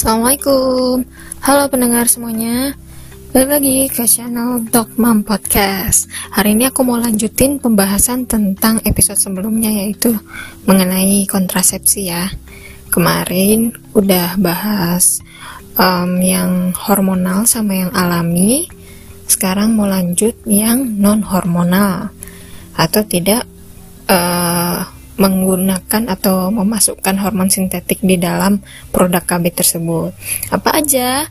Assalamualaikum. Halo pendengar semuanya. Balik lagi ke channel Dog Mom Podcast. Hari ini aku mau lanjutin pembahasan tentang episode sebelumnya yaitu Mengenai kontrasepsi ya. Kemarin udah bahas um, yang hormonal sama yang alami. Sekarang mau lanjut yang non hormonal Atau tidak uh, menggunakan atau memasukkan hormon sintetik di dalam produk KB tersebut. Apa aja?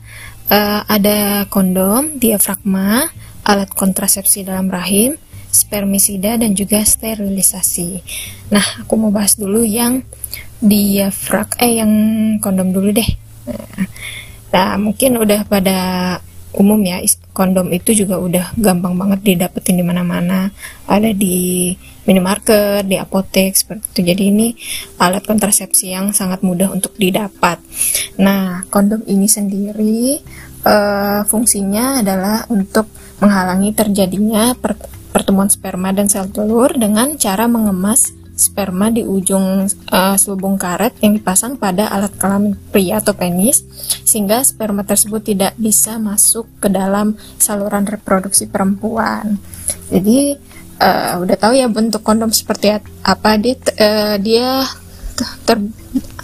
Uh, ada kondom, diafragma, alat kontrasepsi dalam rahim, spermisida dan juga sterilisasi. Nah, aku mau bahas dulu yang diafrag eh yang kondom dulu deh. Nah, mungkin udah pada umum ya kondom itu juga udah gampang banget didapetin di mana-mana. Ada di minimarket di apotek seperti itu. Jadi ini alat kontrasepsi yang sangat mudah untuk didapat. Nah kondom ini sendiri uh, fungsinya adalah untuk menghalangi terjadinya pertemuan sperma dan sel telur dengan cara mengemas sperma di ujung uh, selubung karet yang dipasang pada alat kelamin pria atau penis sehingga sperma tersebut tidak bisa masuk ke dalam saluran reproduksi perempuan. Jadi uh, udah tahu ya bentuk kondom seperti apa dia uh, dia ter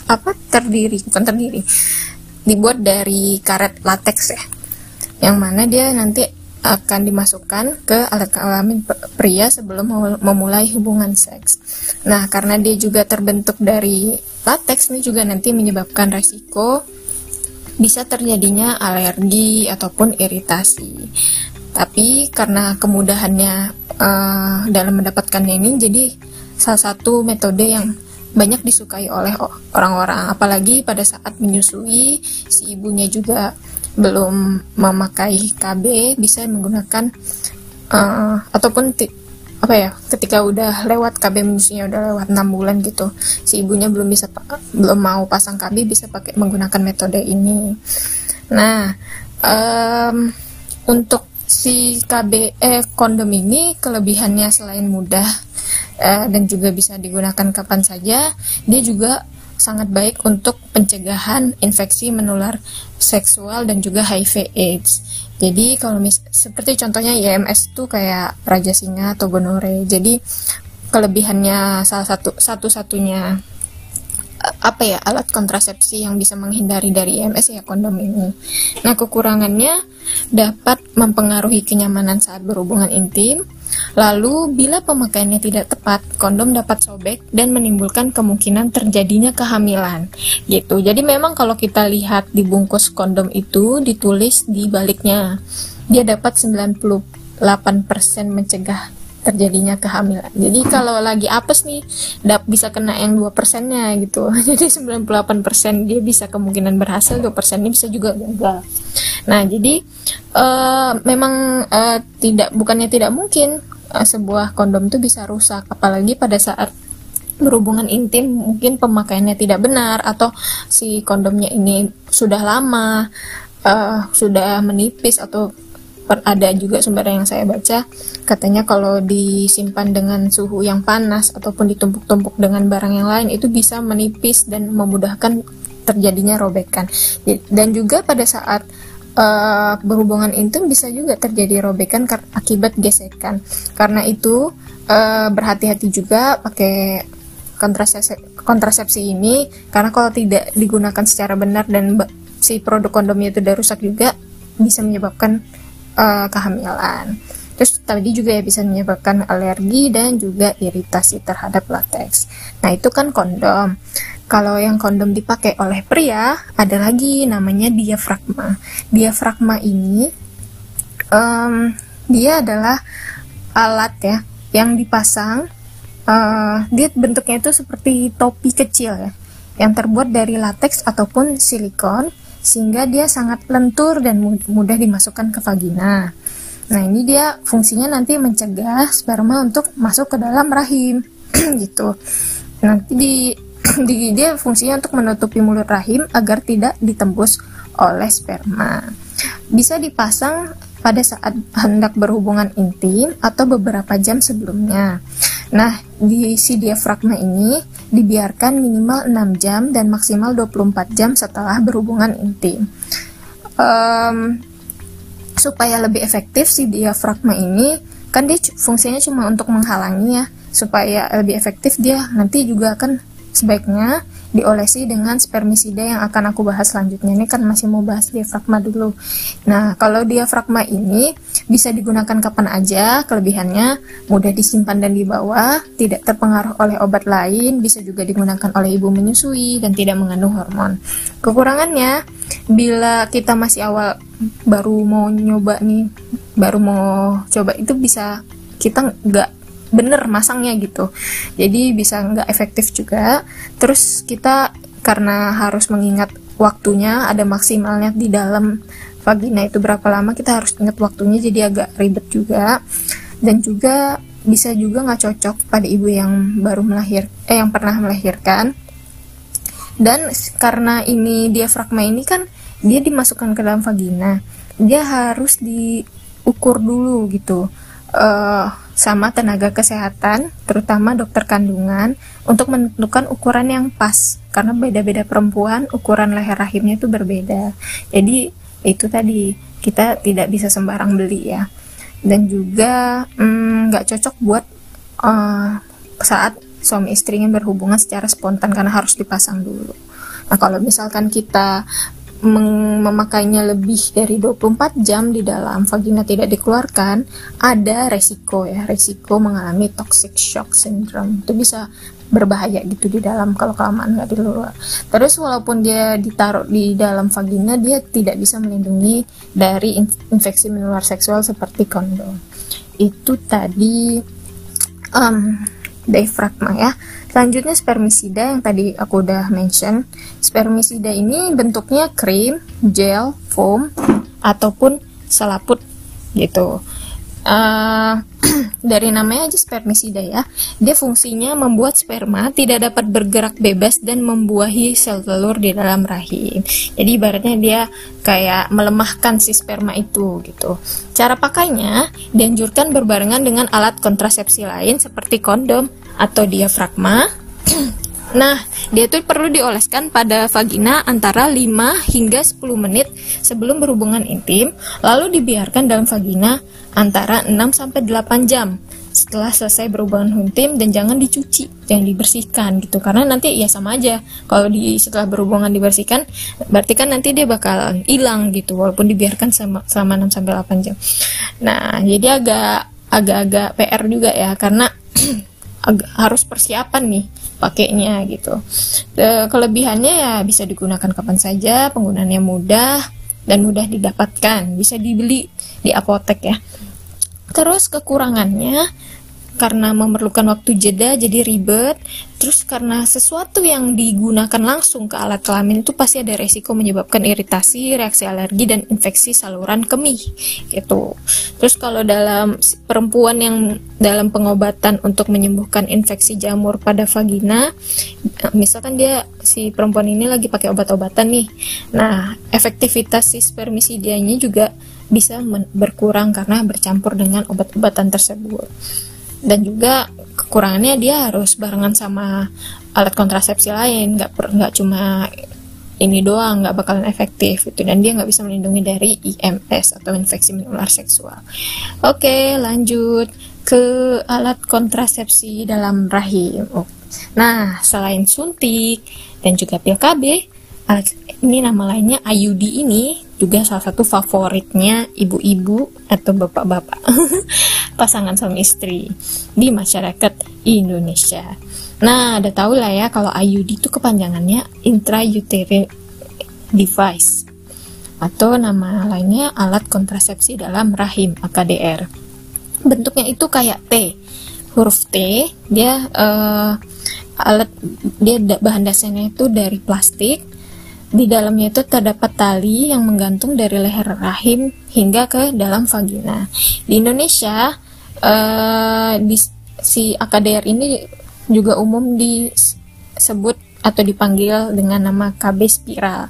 apa terdiri bukan terdiri dibuat dari karet latex ya yang mana dia nanti akan dimasukkan ke alat kelamin pria sebelum memulai hubungan seks. Nah, karena dia juga terbentuk dari latex ini juga nanti menyebabkan resiko bisa terjadinya alergi ataupun iritasi. Tapi karena kemudahannya uh, dalam mendapatkannya ini jadi salah satu metode yang banyak disukai oleh orang-orang apalagi pada saat menyusui si ibunya juga belum memakai KB bisa menggunakan uh, ataupun apa ya ketika udah lewat KB menyusuinya udah lewat enam bulan gitu si ibunya belum bisa belum mau pasang KB bisa pakai menggunakan metode ini. Nah um, untuk si KB eh kondom ini kelebihannya selain mudah uh, dan juga bisa digunakan kapan saja dia juga sangat baik untuk pencegahan infeksi menular seksual dan juga HIV AIDS. Jadi kalau mis seperti contohnya IMS itu kayak raja singa atau gonore. Jadi kelebihannya salah satu satu-satunya apa ya alat kontrasepsi yang bisa menghindari dari IMS ya kondom ini. Nah kekurangannya dapat mempengaruhi kenyamanan saat berhubungan intim, Lalu, bila pemakaiannya tidak tepat, kondom dapat sobek dan menimbulkan kemungkinan terjadinya kehamilan. Gitu. Jadi memang kalau kita lihat di bungkus kondom itu ditulis di baliknya, dia dapat 98% mencegah terjadinya kehamilan. Jadi kalau lagi apes nih, dap bisa kena yang 2 persennya gitu. Jadi 98% dia bisa kemungkinan berhasil, 2 persennya bisa juga gagal. Nah, jadi uh, memang uh, tidak bukannya tidak mungkin uh, sebuah kondom itu bisa rusak, apalagi pada saat berhubungan intim mungkin pemakaiannya tidak benar atau si kondomnya ini sudah lama, uh, sudah menipis atau ada juga sumber yang saya baca katanya kalau disimpan dengan suhu yang panas ataupun ditumpuk-tumpuk dengan barang yang lain itu bisa menipis dan memudahkan terjadinya robekan dan juga pada saat uh, berhubungan intim bisa juga terjadi robekan akibat gesekan. Karena itu uh, berhati-hati juga pakai kontrasepsi, kontrasepsi ini karena kalau tidak digunakan secara benar dan si produk kondomnya itu udah rusak juga bisa menyebabkan uh, kehamilan. Terus tadi juga ya bisa menyebabkan alergi dan juga iritasi terhadap latex. Nah itu kan kondom. Kalau yang kondom dipakai oleh pria, ada lagi namanya diafragma. Diafragma ini, um, dia adalah alat ya yang dipasang. Uh, dia bentuknya itu seperti topi kecil ya, yang terbuat dari latex ataupun silikon, sehingga dia sangat lentur dan mudah dimasukkan ke vagina. Nah ini dia fungsinya nanti mencegah sperma untuk masuk ke dalam rahim, gitu. Nanti di di dia fungsinya untuk menutupi mulut rahim agar tidak ditembus oleh sperma. Bisa dipasang pada saat hendak berhubungan intim atau beberapa jam sebelumnya. Nah, di si diafragma ini dibiarkan minimal 6 jam dan maksimal 24 jam setelah berhubungan intim. Um, supaya lebih efektif si diafragma ini kan dia fungsinya cuma untuk menghalangi ya supaya lebih efektif dia nanti juga akan sebaiknya diolesi dengan spermisida yang akan aku bahas selanjutnya. Ini kan masih mau bahas diafragma dulu. Nah kalau diafragma ini bisa digunakan kapan aja kelebihannya mudah disimpan dan dibawa tidak terpengaruh oleh obat lain bisa juga digunakan oleh ibu menyusui dan tidak mengandung hormon. Kekurangannya bila kita masih awal baru mau nyoba nih baru mau coba itu bisa kita nggak bener masangnya gitu. Jadi bisa nggak efektif juga. Terus kita karena harus mengingat waktunya ada maksimalnya di dalam vagina itu berapa lama kita harus ingat waktunya jadi agak ribet juga. Dan juga bisa juga nggak cocok pada ibu yang baru melahir eh yang pernah melahirkan. Dan karena ini diafragma ini kan dia dimasukkan ke dalam vagina. Dia harus diukur dulu gitu. Uh, sama tenaga kesehatan terutama dokter kandungan untuk menentukan ukuran yang pas. Karena beda-beda perempuan ukuran leher rahimnya itu berbeda. Jadi itu tadi kita tidak bisa sembarang beli ya. Dan juga mm, nggak mm, cocok buat uh, saat suami istrinya berhubungan secara spontan karena harus dipasang dulu. Nah, kalau misalkan kita memakainya lebih dari 24 jam di dalam vagina tidak dikeluarkan, ada resiko ya, resiko mengalami toxic shock syndrome. Itu bisa berbahaya gitu di dalam kalau kelamaan nggak di luar. Terus walaupun dia ditaruh di dalam vagina, dia tidak bisa melindungi dari infeksi menular seksual seperti kondom. Itu tadi um, diafragma ya. Selanjutnya spermisida yang tadi aku udah mention. Spermisida ini bentuknya krim, gel, foam ataupun selaput gitu. Uh, dari namanya aja spermisida ya. Dia fungsinya membuat sperma tidak dapat bergerak bebas dan membuahi sel telur di dalam rahim. Jadi ibaratnya dia kayak melemahkan si sperma itu gitu. Cara pakainya dianjurkan berbarengan dengan alat kontrasepsi lain seperti kondom atau diafragma. Nah, dia itu perlu dioleskan pada vagina antara 5 hingga 10 menit sebelum berhubungan intim, lalu dibiarkan dalam vagina antara 6 sampai 8 jam setelah selesai berhubungan intim dan jangan dicuci, jangan dibersihkan gitu. Karena nanti ya sama aja. Kalau di setelah berhubungan dibersihkan, berarti kan nanti dia bakal hilang gitu walaupun dibiarkan selama, selama 6 sampai 8 jam. Nah, jadi agak agak-agak PR juga ya karena harus persiapan nih pakainya gitu. E, kelebihannya ya bisa digunakan kapan saja, penggunaannya mudah dan mudah didapatkan, bisa dibeli di apotek ya. Terus kekurangannya karena memerlukan waktu jeda jadi ribet. Terus karena sesuatu yang digunakan langsung ke alat kelamin itu pasti ada resiko menyebabkan iritasi reaksi alergi dan infeksi saluran kemih gitu. Terus kalau dalam perempuan yang dalam pengobatan untuk menyembuhkan infeksi jamur pada vagina misalkan dia si perempuan ini lagi pakai obat-obatan nih. Nah efektivitas si spermisidianya juga bisa berkurang karena bercampur dengan obat-obatan tersebut dan juga kekurangannya dia harus barengan sama alat kontrasepsi lain nggak nggak cuma ini doang nggak bakalan efektif itu dan dia nggak bisa melindungi dari IMS atau infeksi menular seksual. Oke lanjut ke alat kontrasepsi dalam rahim. Oh. Nah selain suntik dan juga pil KB, alat ini nama lainnya IUD ini juga salah satu favoritnya ibu-ibu atau bapak-bapak pasangan suami istri di masyarakat Indonesia. Nah, ada tahu lah ya kalau IUD itu kepanjangannya intrauterine device atau nama lainnya alat kontrasepsi dalam rahim AKDR. Bentuknya itu kayak T. Huruf T dia uh, alat dia bahan dasarnya itu dari plastik di dalamnya itu terdapat tali yang menggantung dari leher rahim hingga ke dalam vagina. Di Indonesia, uh, di, si AKDR ini juga umum disebut atau dipanggil dengan nama KB spiral.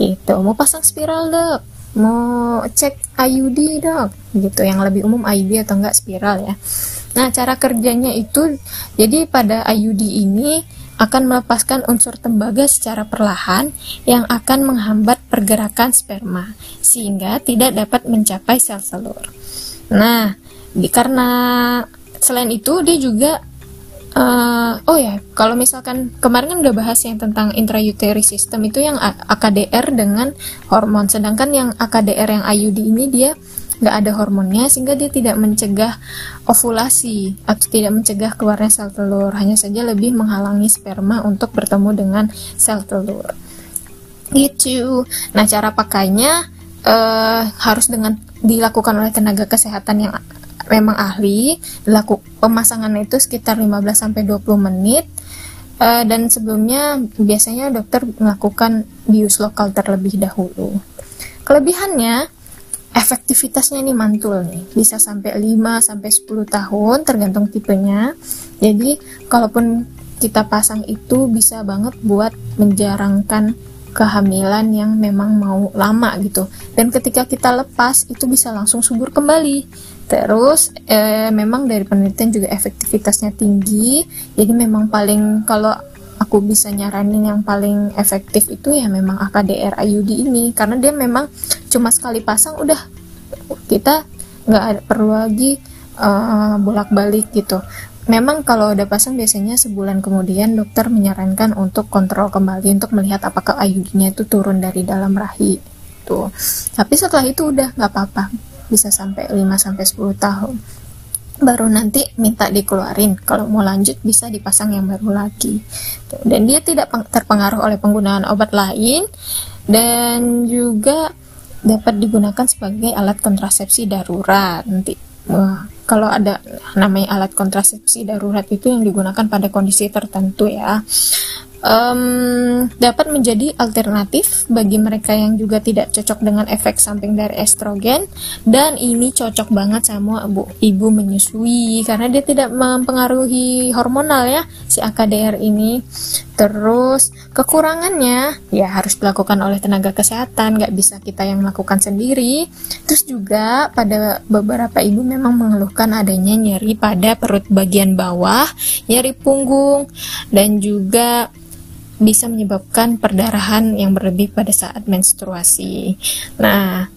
Itu mau pasang spiral dok, mau cek IUD dok, gitu. Yang lebih umum IUD atau enggak spiral ya. Nah cara kerjanya itu jadi pada IUD ini akan melepaskan unsur tembaga secara perlahan yang akan menghambat pergerakan sperma sehingga tidak dapat mencapai sel telur. Nah, di, karena selain itu dia juga uh, oh ya kalau misalkan kemarin kan udah bahas yang tentang intrauterine system itu yang AKDR dengan hormon sedangkan yang AKDR yang IUD ini dia nggak ada hormonnya sehingga dia tidak mencegah ovulasi atau tidak mencegah keluarnya sel telur. Hanya saja lebih menghalangi sperma untuk bertemu dengan sel telur. Gitu. Nah cara pakainya uh, harus dengan dilakukan oleh tenaga kesehatan yang memang ahli. Dilakukan pemasangannya itu sekitar 15 sampai 20 menit. Uh, dan sebelumnya biasanya dokter melakukan bius lokal terlebih dahulu. Kelebihannya efektivitasnya ini mantul nih. Bisa sampai 5 sampai 10 tahun tergantung tipenya. Jadi kalaupun kita pasang itu bisa banget buat menjarangkan kehamilan yang memang mau lama gitu. Dan ketika kita lepas itu bisa langsung subur kembali. Terus eh, memang dari penelitian juga efektivitasnya tinggi. Jadi memang paling kalau aku bisa nyaranin yang paling efektif itu ya memang AKDR IUD ini. Karena dia memang cuma sekali pasang udah kita nggak perlu lagi uh, bolak-balik gitu. Memang kalau udah pasang biasanya sebulan kemudian dokter menyarankan untuk kontrol kembali untuk melihat apakah IUD-nya itu turun dari dalam rahim tuh tapi setelah itu udah nggak apa-apa bisa sampai 5 sampai 10 tahun baru nanti minta dikeluarin. Kalau mau lanjut bisa dipasang yang baru lagi. Dan dia tidak terpengaruh oleh penggunaan obat lain. Dan juga dapat digunakan sebagai alat kontrasepsi darurat. Nanti Wah, kalau ada namanya alat kontrasepsi darurat itu yang digunakan pada kondisi tertentu ya um, dapat menjadi alternatif bagi mereka yang juga tidak cocok dengan efek samping dari estrogen. Dan ini cocok banget sama ibu, ibu menyusui karena dia tidak mempengaruhi hormonal ya si AKDR ini. Terus kekurangannya ya harus dilakukan oleh tenaga kesehatan nggak bisa kita yang melakukan sendiri. Terus juga pada beberapa ibu memang mengeluhkan adanya nyeri pada perut bagian bawah nyeri punggung dan juga bisa menyebabkan perdarahan yang berlebih pada saat menstruasi. Nah,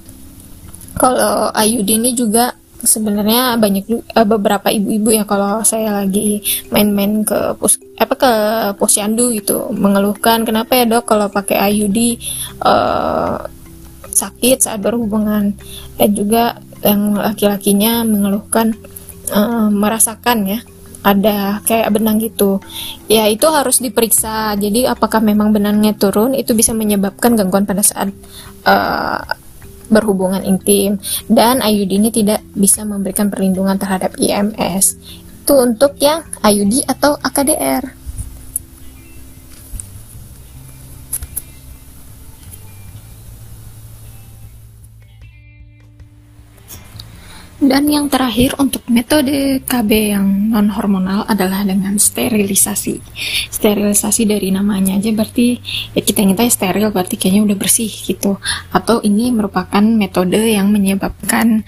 kalau IUD ini juga sebenarnya banyak uh, beberapa ibu-ibu ya kalau saya lagi main-main ke pos apa ke posyandu gitu mengeluhkan kenapa ya dok kalau pakai IUD uh, eh, sakit saat berhubungan dan juga yang laki-lakinya mengeluhkan uh, merasakan ya ada kayak benang gitu. Ya itu harus diperiksa. Jadi apakah memang benangnya turun itu bisa menyebabkan gangguan pada saat uh, berhubungan intim. Dan IUD ini tidak bisa memberikan perlindungan terhadap IMS itu untuk yang IUD atau AKDR Dan yang terakhir untuk metode KB yang non hormonal adalah dengan sterilisasi. Sterilisasi dari namanya aja berarti ya kita ingin steril berarti kayaknya udah bersih gitu. Atau ini merupakan metode yang menyebabkan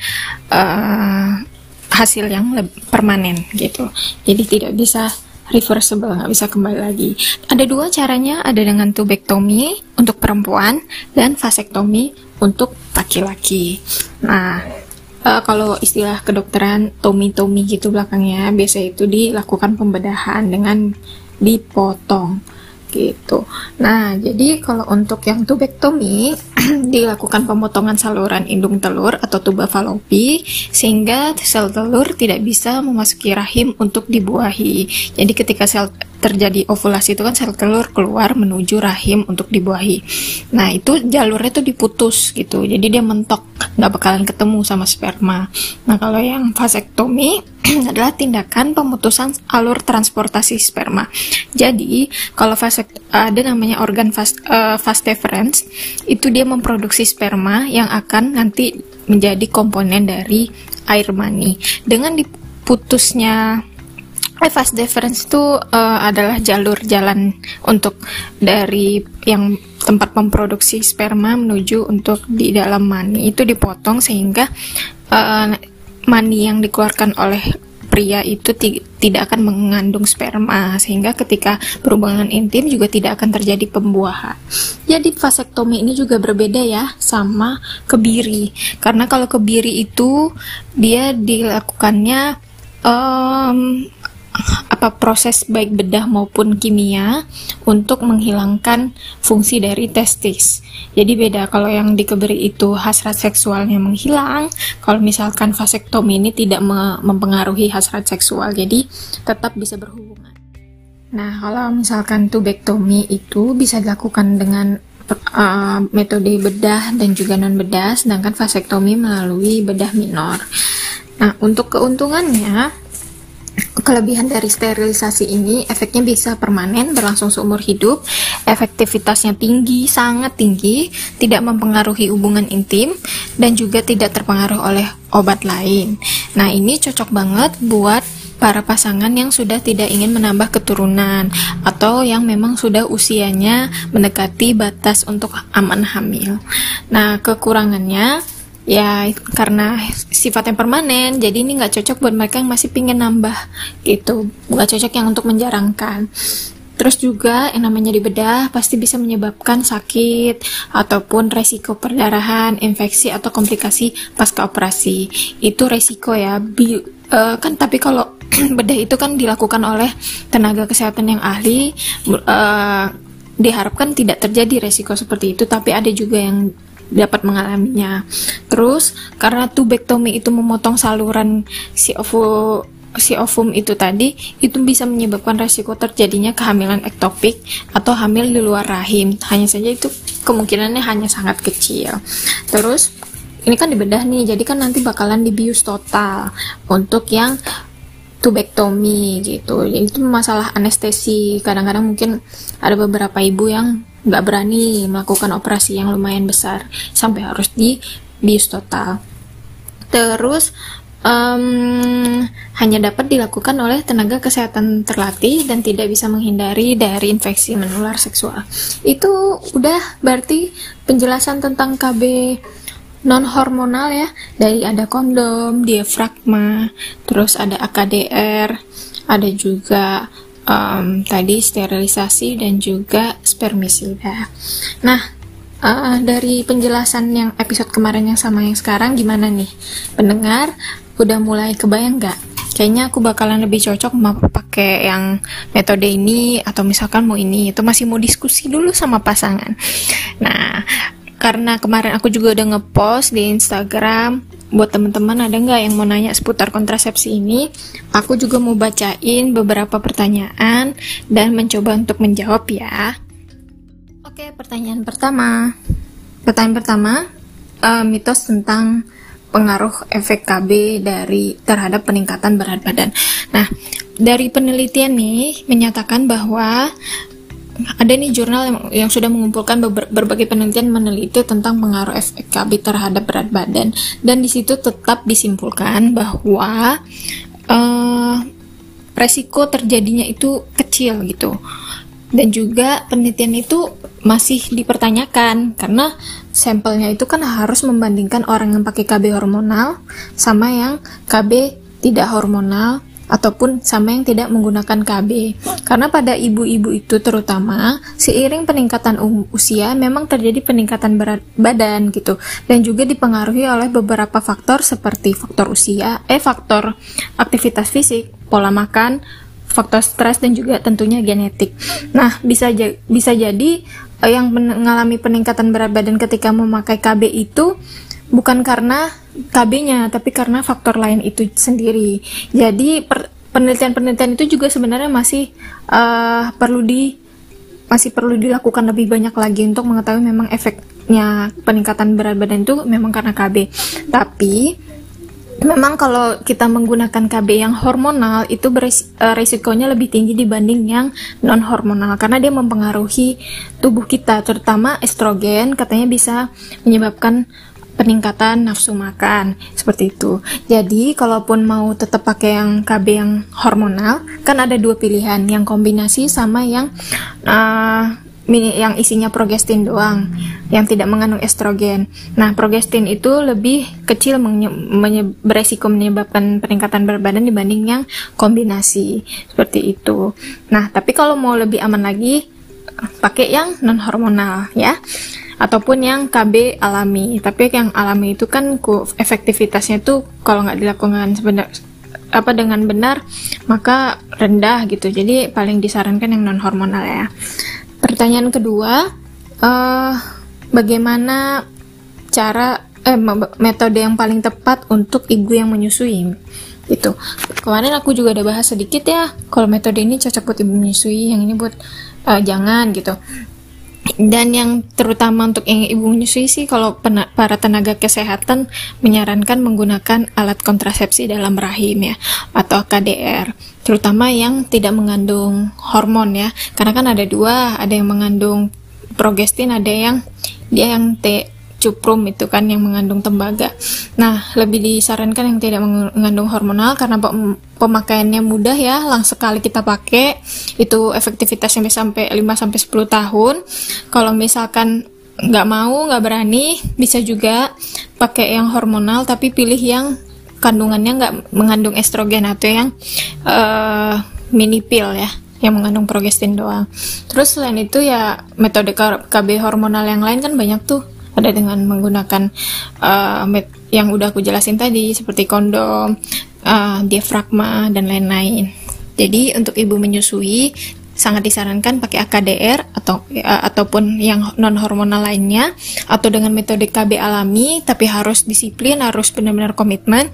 uh, hasil yang permanen gitu. Jadi tidak bisa reversible, nggak bisa kembali lagi. Ada dua caranya, ada dengan tubektomi untuk perempuan dan vasektomi untuk laki-laki. Nah, uh, kalau istilah kedokteran tomi-tomi gitu belakangnya biasa itu dilakukan pembedahan dengan dipotong gitu. Nah, jadi kalau untuk yang tubektomi dilakukan pemotongan saluran indung telur atau tuba falopi sehingga sel telur tidak bisa memasuki rahim untuk dibuahi. Jadi ketika sel terjadi ovulasi itu kan sel telur keluar menuju rahim untuk dibuahi. Nah itu jalurnya tuh diputus gitu, jadi dia mentok, nggak bakalan ketemu sama sperma. Nah kalau yang vasektomi adalah tindakan pemutusan alur transportasi sperma. Jadi kalau vasek ada namanya organ fast, uh, fast deferens itu dia memproduksi sperma yang akan nanti menjadi komponen dari air mani. Dengan diputusnya Eh, fast deference itu uh, adalah jalur jalan untuk dari yang tempat memproduksi sperma menuju untuk di dalam mani itu dipotong sehingga uh, mani yang dikeluarkan oleh pria itu tidak akan mengandung sperma sehingga ketika berhubungan intim juga tidak akan terjadi pembuahan. Jadi vasektomi ini juga berbeda ya sama kebiri. Karena kalau kebiri itu dia dilakukannya um, apa proses baik bedah maupun kimia untuk menghilangkan fungsi dari testis. Jadi beda kalau yang dikebiri itu hasrat seksualnya menghilang, kalau misalkan vasektomi ini tidak mempengaruhi hasrat seksual, jadi tetap bisa berhubungan. Nah, kalau misalkan tubektomi itu bisa dilakukan dengan uh, metode bedah dan juga non bedah, sedangkan vasektomi melalui bedah minor. Nah, untuk keuntungannya Kelebihan dari sterilisasi ini efeknya bisa permanen, berlangsung seumur hidup, efektivitasnya tinggi, sangat tinggi, tidak mempengaruhi hubungan intim, dan juga tidak terpengaruh oleh obat lain. Nah, ini cocok banget buat para pasangan yang sudah tidak ingin menambah keturunan atau yang memang sudah usianya mendekati batas untuk aman hamil. Nah, kekurangannya ya karena sifatnya permanen jadi ini nggak cocok buat mereka yang masih pingin nambah gitu nggak cocok yang untuk menjarangkan Terus juga yang namanya dibedah pasti bisa menyebabkan sakit ataupun resiko perdarahan, infeksi atau komplikasi pasca operasi. Itu resiko ya. Bi uh, kan tapi kalau bedah itu kan dilakukan oleh tenaga kesehatan yang ahli uh, diharapkan tidak terjadi resiko seperti itu tapi ada juga yang dapat mengalaminya. Terus karena tubektomi itu memotong saluran si ovo si ovum itu tadi itu bisa menyebabkan resiko terjadinya kehamilan ektopik atau hamil di luar rahim. Hanya saja itu kemungkinannya hanya sangat kecil. Terus ini kan dibedah nih, jadi kan nanti bakalan dibius total untuk yang tubektomi gitu. Jadi itu masalah anestesi. Kadang-kadang mungkin ada beberapa ibu yang nggak berani melakukan operasi yang lumayan besar sampai harus di bius total. Terus um, hanya dapat dilakukan oleh tenaga kesehatan terlatih dan tidak bisa menghindari dari infeksi menular seksual. Itu udah berarti penjelasan tentang KB non hormonal ya dari ada kondom, diafragma, terus ada AKDR, ada juga um, tadi sterilisasi dan juga spermisida. Nah, uh, dari penjelasan yang episode kemarin yang sama yang sekarang gimana nih? Pendengar udah mulai kebayang nggak? Kayaknya aku bakalan lebih cocok mau pakai yang metode ini atau misalkan mau ini itu masih mau diskusi dulu sama pasangan. Nah, karena kemarin aku juga udah ngepost di Instagram buat teman-teman ada nggak yang mau nanya seputar kontrasepsi ini? Aku juga mau bacain beberapa pertanyaan dan mencoba untuk menjawab ya. Oke pertanyaan pertama. Pertanyaan pertama uh, mitos tentang pengaruh efek KB dari terhadap peningkatan berat badan. Nah dari penelitian nih menyatakan bahwa ada nih jurnal yang, yang sudah mengumpulkan ber, berbagai penelitian meneliti tentang pengaruh efek KB terhadap berat badan. Dan di situ tetap disimpulkan bahwa uh, resiko terjadinya itu kecil gitu. Dan juga penelitian itu masih dipertanyakan karena sampelnya itu kan harus membandingkan orang yang pakai KB hormonal sama yang KB tidak hormonal ataupun sama yang tidak menggunakan KB. Karena pada ibu-ibu itu terutama seiring peningkatan usia memang terjadi peningkatan berat badan gitu dan juga dipengaruhi oleh beberapa faktor seperti faktor usia, eh faktor aktivitas fisik, pola makan, faktor stres dan juga tentunya genetik. Nah, bisa bisa jadi eh, yang mengalami peningkatan berat badan ketika memakai KB itu bukan karena KB-nya, tapi karena faktor lain itu sendiri. Jadi penelitian-penelitian itu juga sebenarnya masih uh, perlu di masih perlu dilakukan lebih banyak lagi untuk mengetahui memang efeknya peningkatan berat badan itu memang karena KB. Tapi memang kalau kita menggunakan KB yang hormonal itu beres, uh, resikonya lebih tinggi dibanding yang non hormonal karena dia mempengaruhi tubuh kita terutama estrogen katanya bisa menyebabkan peningkatan nafsu makan seperti itu. Jadi kalaupun mau tetap pakai yang KB yang hormonal, kan ada dua pilihan, yang kombinasi sama yang uh, yang isinya progestin doang yang tidak mengandung estrogen. Nah, progestin itu lebih kecil menye beresiko menyebabkan peningkatan berat badan dibanding yang kombinasi seperti itu. Nah, tapi kalau mau lebih aman lagi pakai yang non hormonal ya ataupun yang KB alami. Tapi yang alami itu kan efektivitasnya tuh kalau nggak dilakukan sebenar apa dengan benar maka rendah gitu. Jadi paling disarankan yang non hormonal ya. Pertanyaan kedua, uh, bagaimana cara eh metode yang paling tepat untuk ibu yang menyusui? Itu kemarin aku juga ada bahas sedikit ya. Kalau metode ini cocok buat ibu menyusui, yang ini buat uh, jangan gitu. Dan yang terutama untuk yang ibu menyusui sih kalau para tenaga kesehatan menyarankan menggunakan alat kontrasepsi dalam rahim ya atau KDR terutama yang tidak mengandung hormon ya. Karena kan ada dua ada yang mengandung progestin ada yang dia yang T cuprum itu kan yang mengandung tembaga. Nah, lebih disarankan yang tidak mengandung hormonal karena pemakaiannya mudah ya, langsung sekali kita pakai. Itu efektivitasnya bisa sampai 5 sampai 10 tahun. Kalau misalkan nggak mau, nggak berani, bisa juga pakai yang hormonal tapi pilih yang kandungannya nggak mengandung estrogen atau yang uh, mini pill ya yang mengandung progestin doang. Terus selain itu ya metode KB hormonal yang lain kan banyak tuh. Ada dengan menggunakan uh, yang udah aku jelasin tadi seperti kondom, uh, diafragma dan lain-lain. Jadi untuk ibu menyusui sangat disarankan pakai AKDR atau uh, ataupun yang non hormonal lainnya atau dengan metode KB alami tapi harus disiplin harus benar-benar komitmen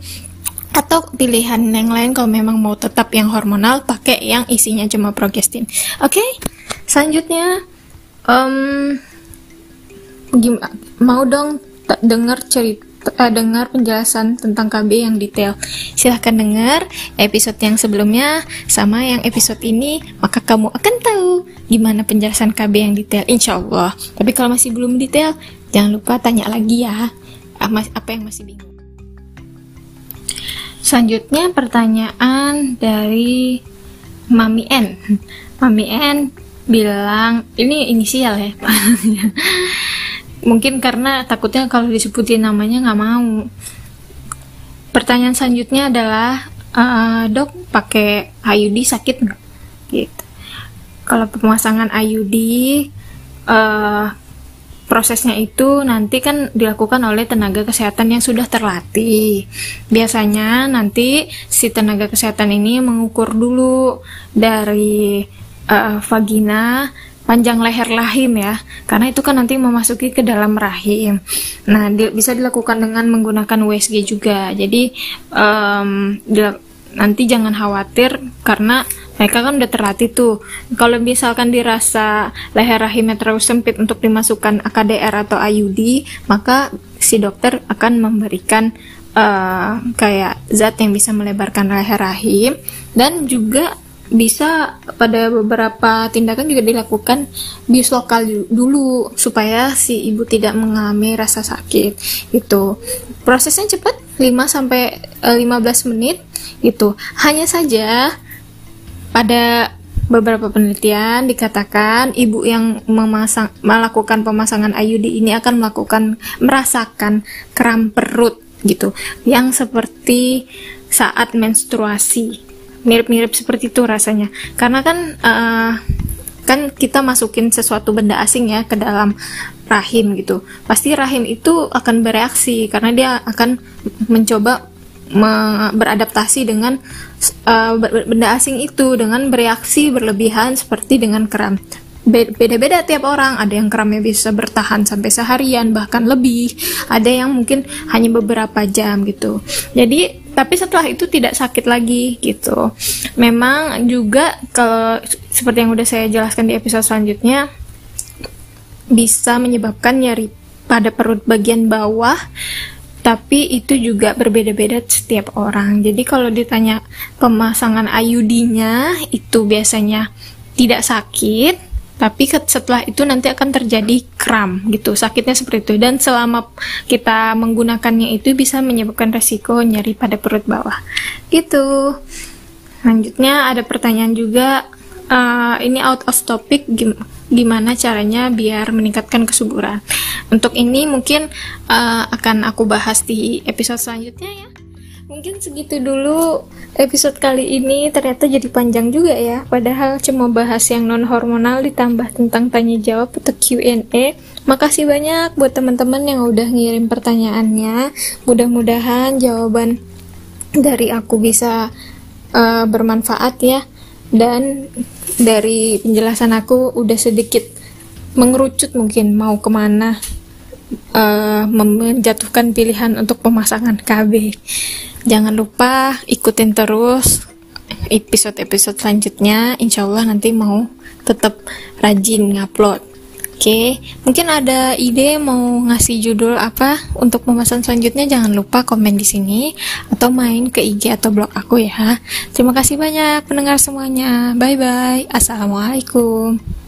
atau pilihan yang lain kalau memang mau tetap yang hormonal pakai yang isinya cuma progestin oke okay? selanjutnya um, gimana mau dong dengar cerita uh, dengar penjelasan tentang KB yang detail. Silahkan dengar episode yang sebelumnya sama yang episode ini, maka kamu akan tahu gimana penjelasan KB yang detail, insya Allah. Tapi kalau masih belum detail, jangan lupa tanya lagi ya, ah, apa yang masih bingung. Selanjutnya pertanyaan dari Mami N. Mami N bilang, ini inisial ya, mungkin karena takutnya kalau disebutin namanya nggak mau. Pertanyaan selanjutnya adalah uh, dok pakai IUD sakit nggak? Gitu. Kalau pemasangan IUD uh, eh, prosesnya itu nanti kan dilakukan oleh tenaga kesehatan yang sudah terlatih. Biasanya nanti si tenaga kesehatan ini mengukur dulu dari uh, vagina panjang leher rahim ya. Karena itu kan nanti memasuki ke dalam rahim. Nah di, bisa dilakukan dengan menggunakan USG juga. Jadi um, nanti jangan khawatir karena mereka kan udah terlatih tuh. Kalau misalkan dirasa leher rahimnya terlalu sempit untuk dimasukkan AKDR atau IUD maka si dokter akan memberikan uh, kayak zat yang bisa melebarkan leher rahim. Dan juga bisa pada beberapa tindakan juga dilakukan bius lokal dulu supaya si ibu tidak mengalami rasa sakit itu prosesnya cepat 5 sampai 15 eh, menit itu hanya saja pada beberapa penelitian dikatakan ibu yang memasang melakukan pemasangan IUD ini akan melakukan merasakan kram perut gitu. Yang seperti saat menstruasi mirip-mirip seperti itu rasanya. Karena kan uh, kan kita masukin sesuatu benda asing ya ke dalam rahim gitu. Pasti rahim itu akan bereaksi karena dia akan mencoba me beradaptasi dengan uh, benda asing itu dengan bereaksi berlebihan seperti dengan kram beda-beda tiap orang. Ada yang kramnya bisa bertahan sampai seharian bahkan lebih. Ada yang mungkin hanya beberapa jam gitu. Jadi tapi setelah itu tidak sakit lagi gitu. Memang juga kalau seperti yang udah saya jelaskan di episode selanjutnya bisa menyebabkan nyeri pada perut bagian bawah tapi itu juga berbeda-beda setiap orang. Jadi kalau ditanya pemasangan IUD-nya itu biasanya tidak sakit tapi setelah itu nanti akan terjadi kram gitu sakitnya seperti itu dan selama kita menggunakannya itu bisa menyebabkan resiko nyeri pada perut bawah gitu selanjutnya ada pertanyaan juga uh, ini out of topic gimana caranya biar meningkatkan kesuburan. Untuk ini mungkin uh, akan aku bahas di episode selanjutnya ya. Mungkin segitu dulu episode kali ini ternyata jadi panjang juga ya. Padahal cuma bahas yang non hormonal ditambah tentang tanya jawab atau Q&A. Makasih banyak buat teman-teman yang udah ngirim pertanyaannya. Mudah-mudahan jawaban dari aku bisa uh, bermanfaat ya. Dan dari penjelasan aku udah sedikit mengerucut mungkin mau ke mana uh, menjatuhkan pilihan untuk pemasangan KB. Jangan lupa ikutin terus episode-episode selanjutnya. Insya Allah nanti mau tetap rajin ngupload. Oke, mungkin ada ide mau ngasih judul apa untuk pembahasan selanjutnya jangan lupa komen di sini atau main ke IG atau blog aku ya. Terima kasih banyak pendengar semuanya. Bye bye. Assalamualaikum.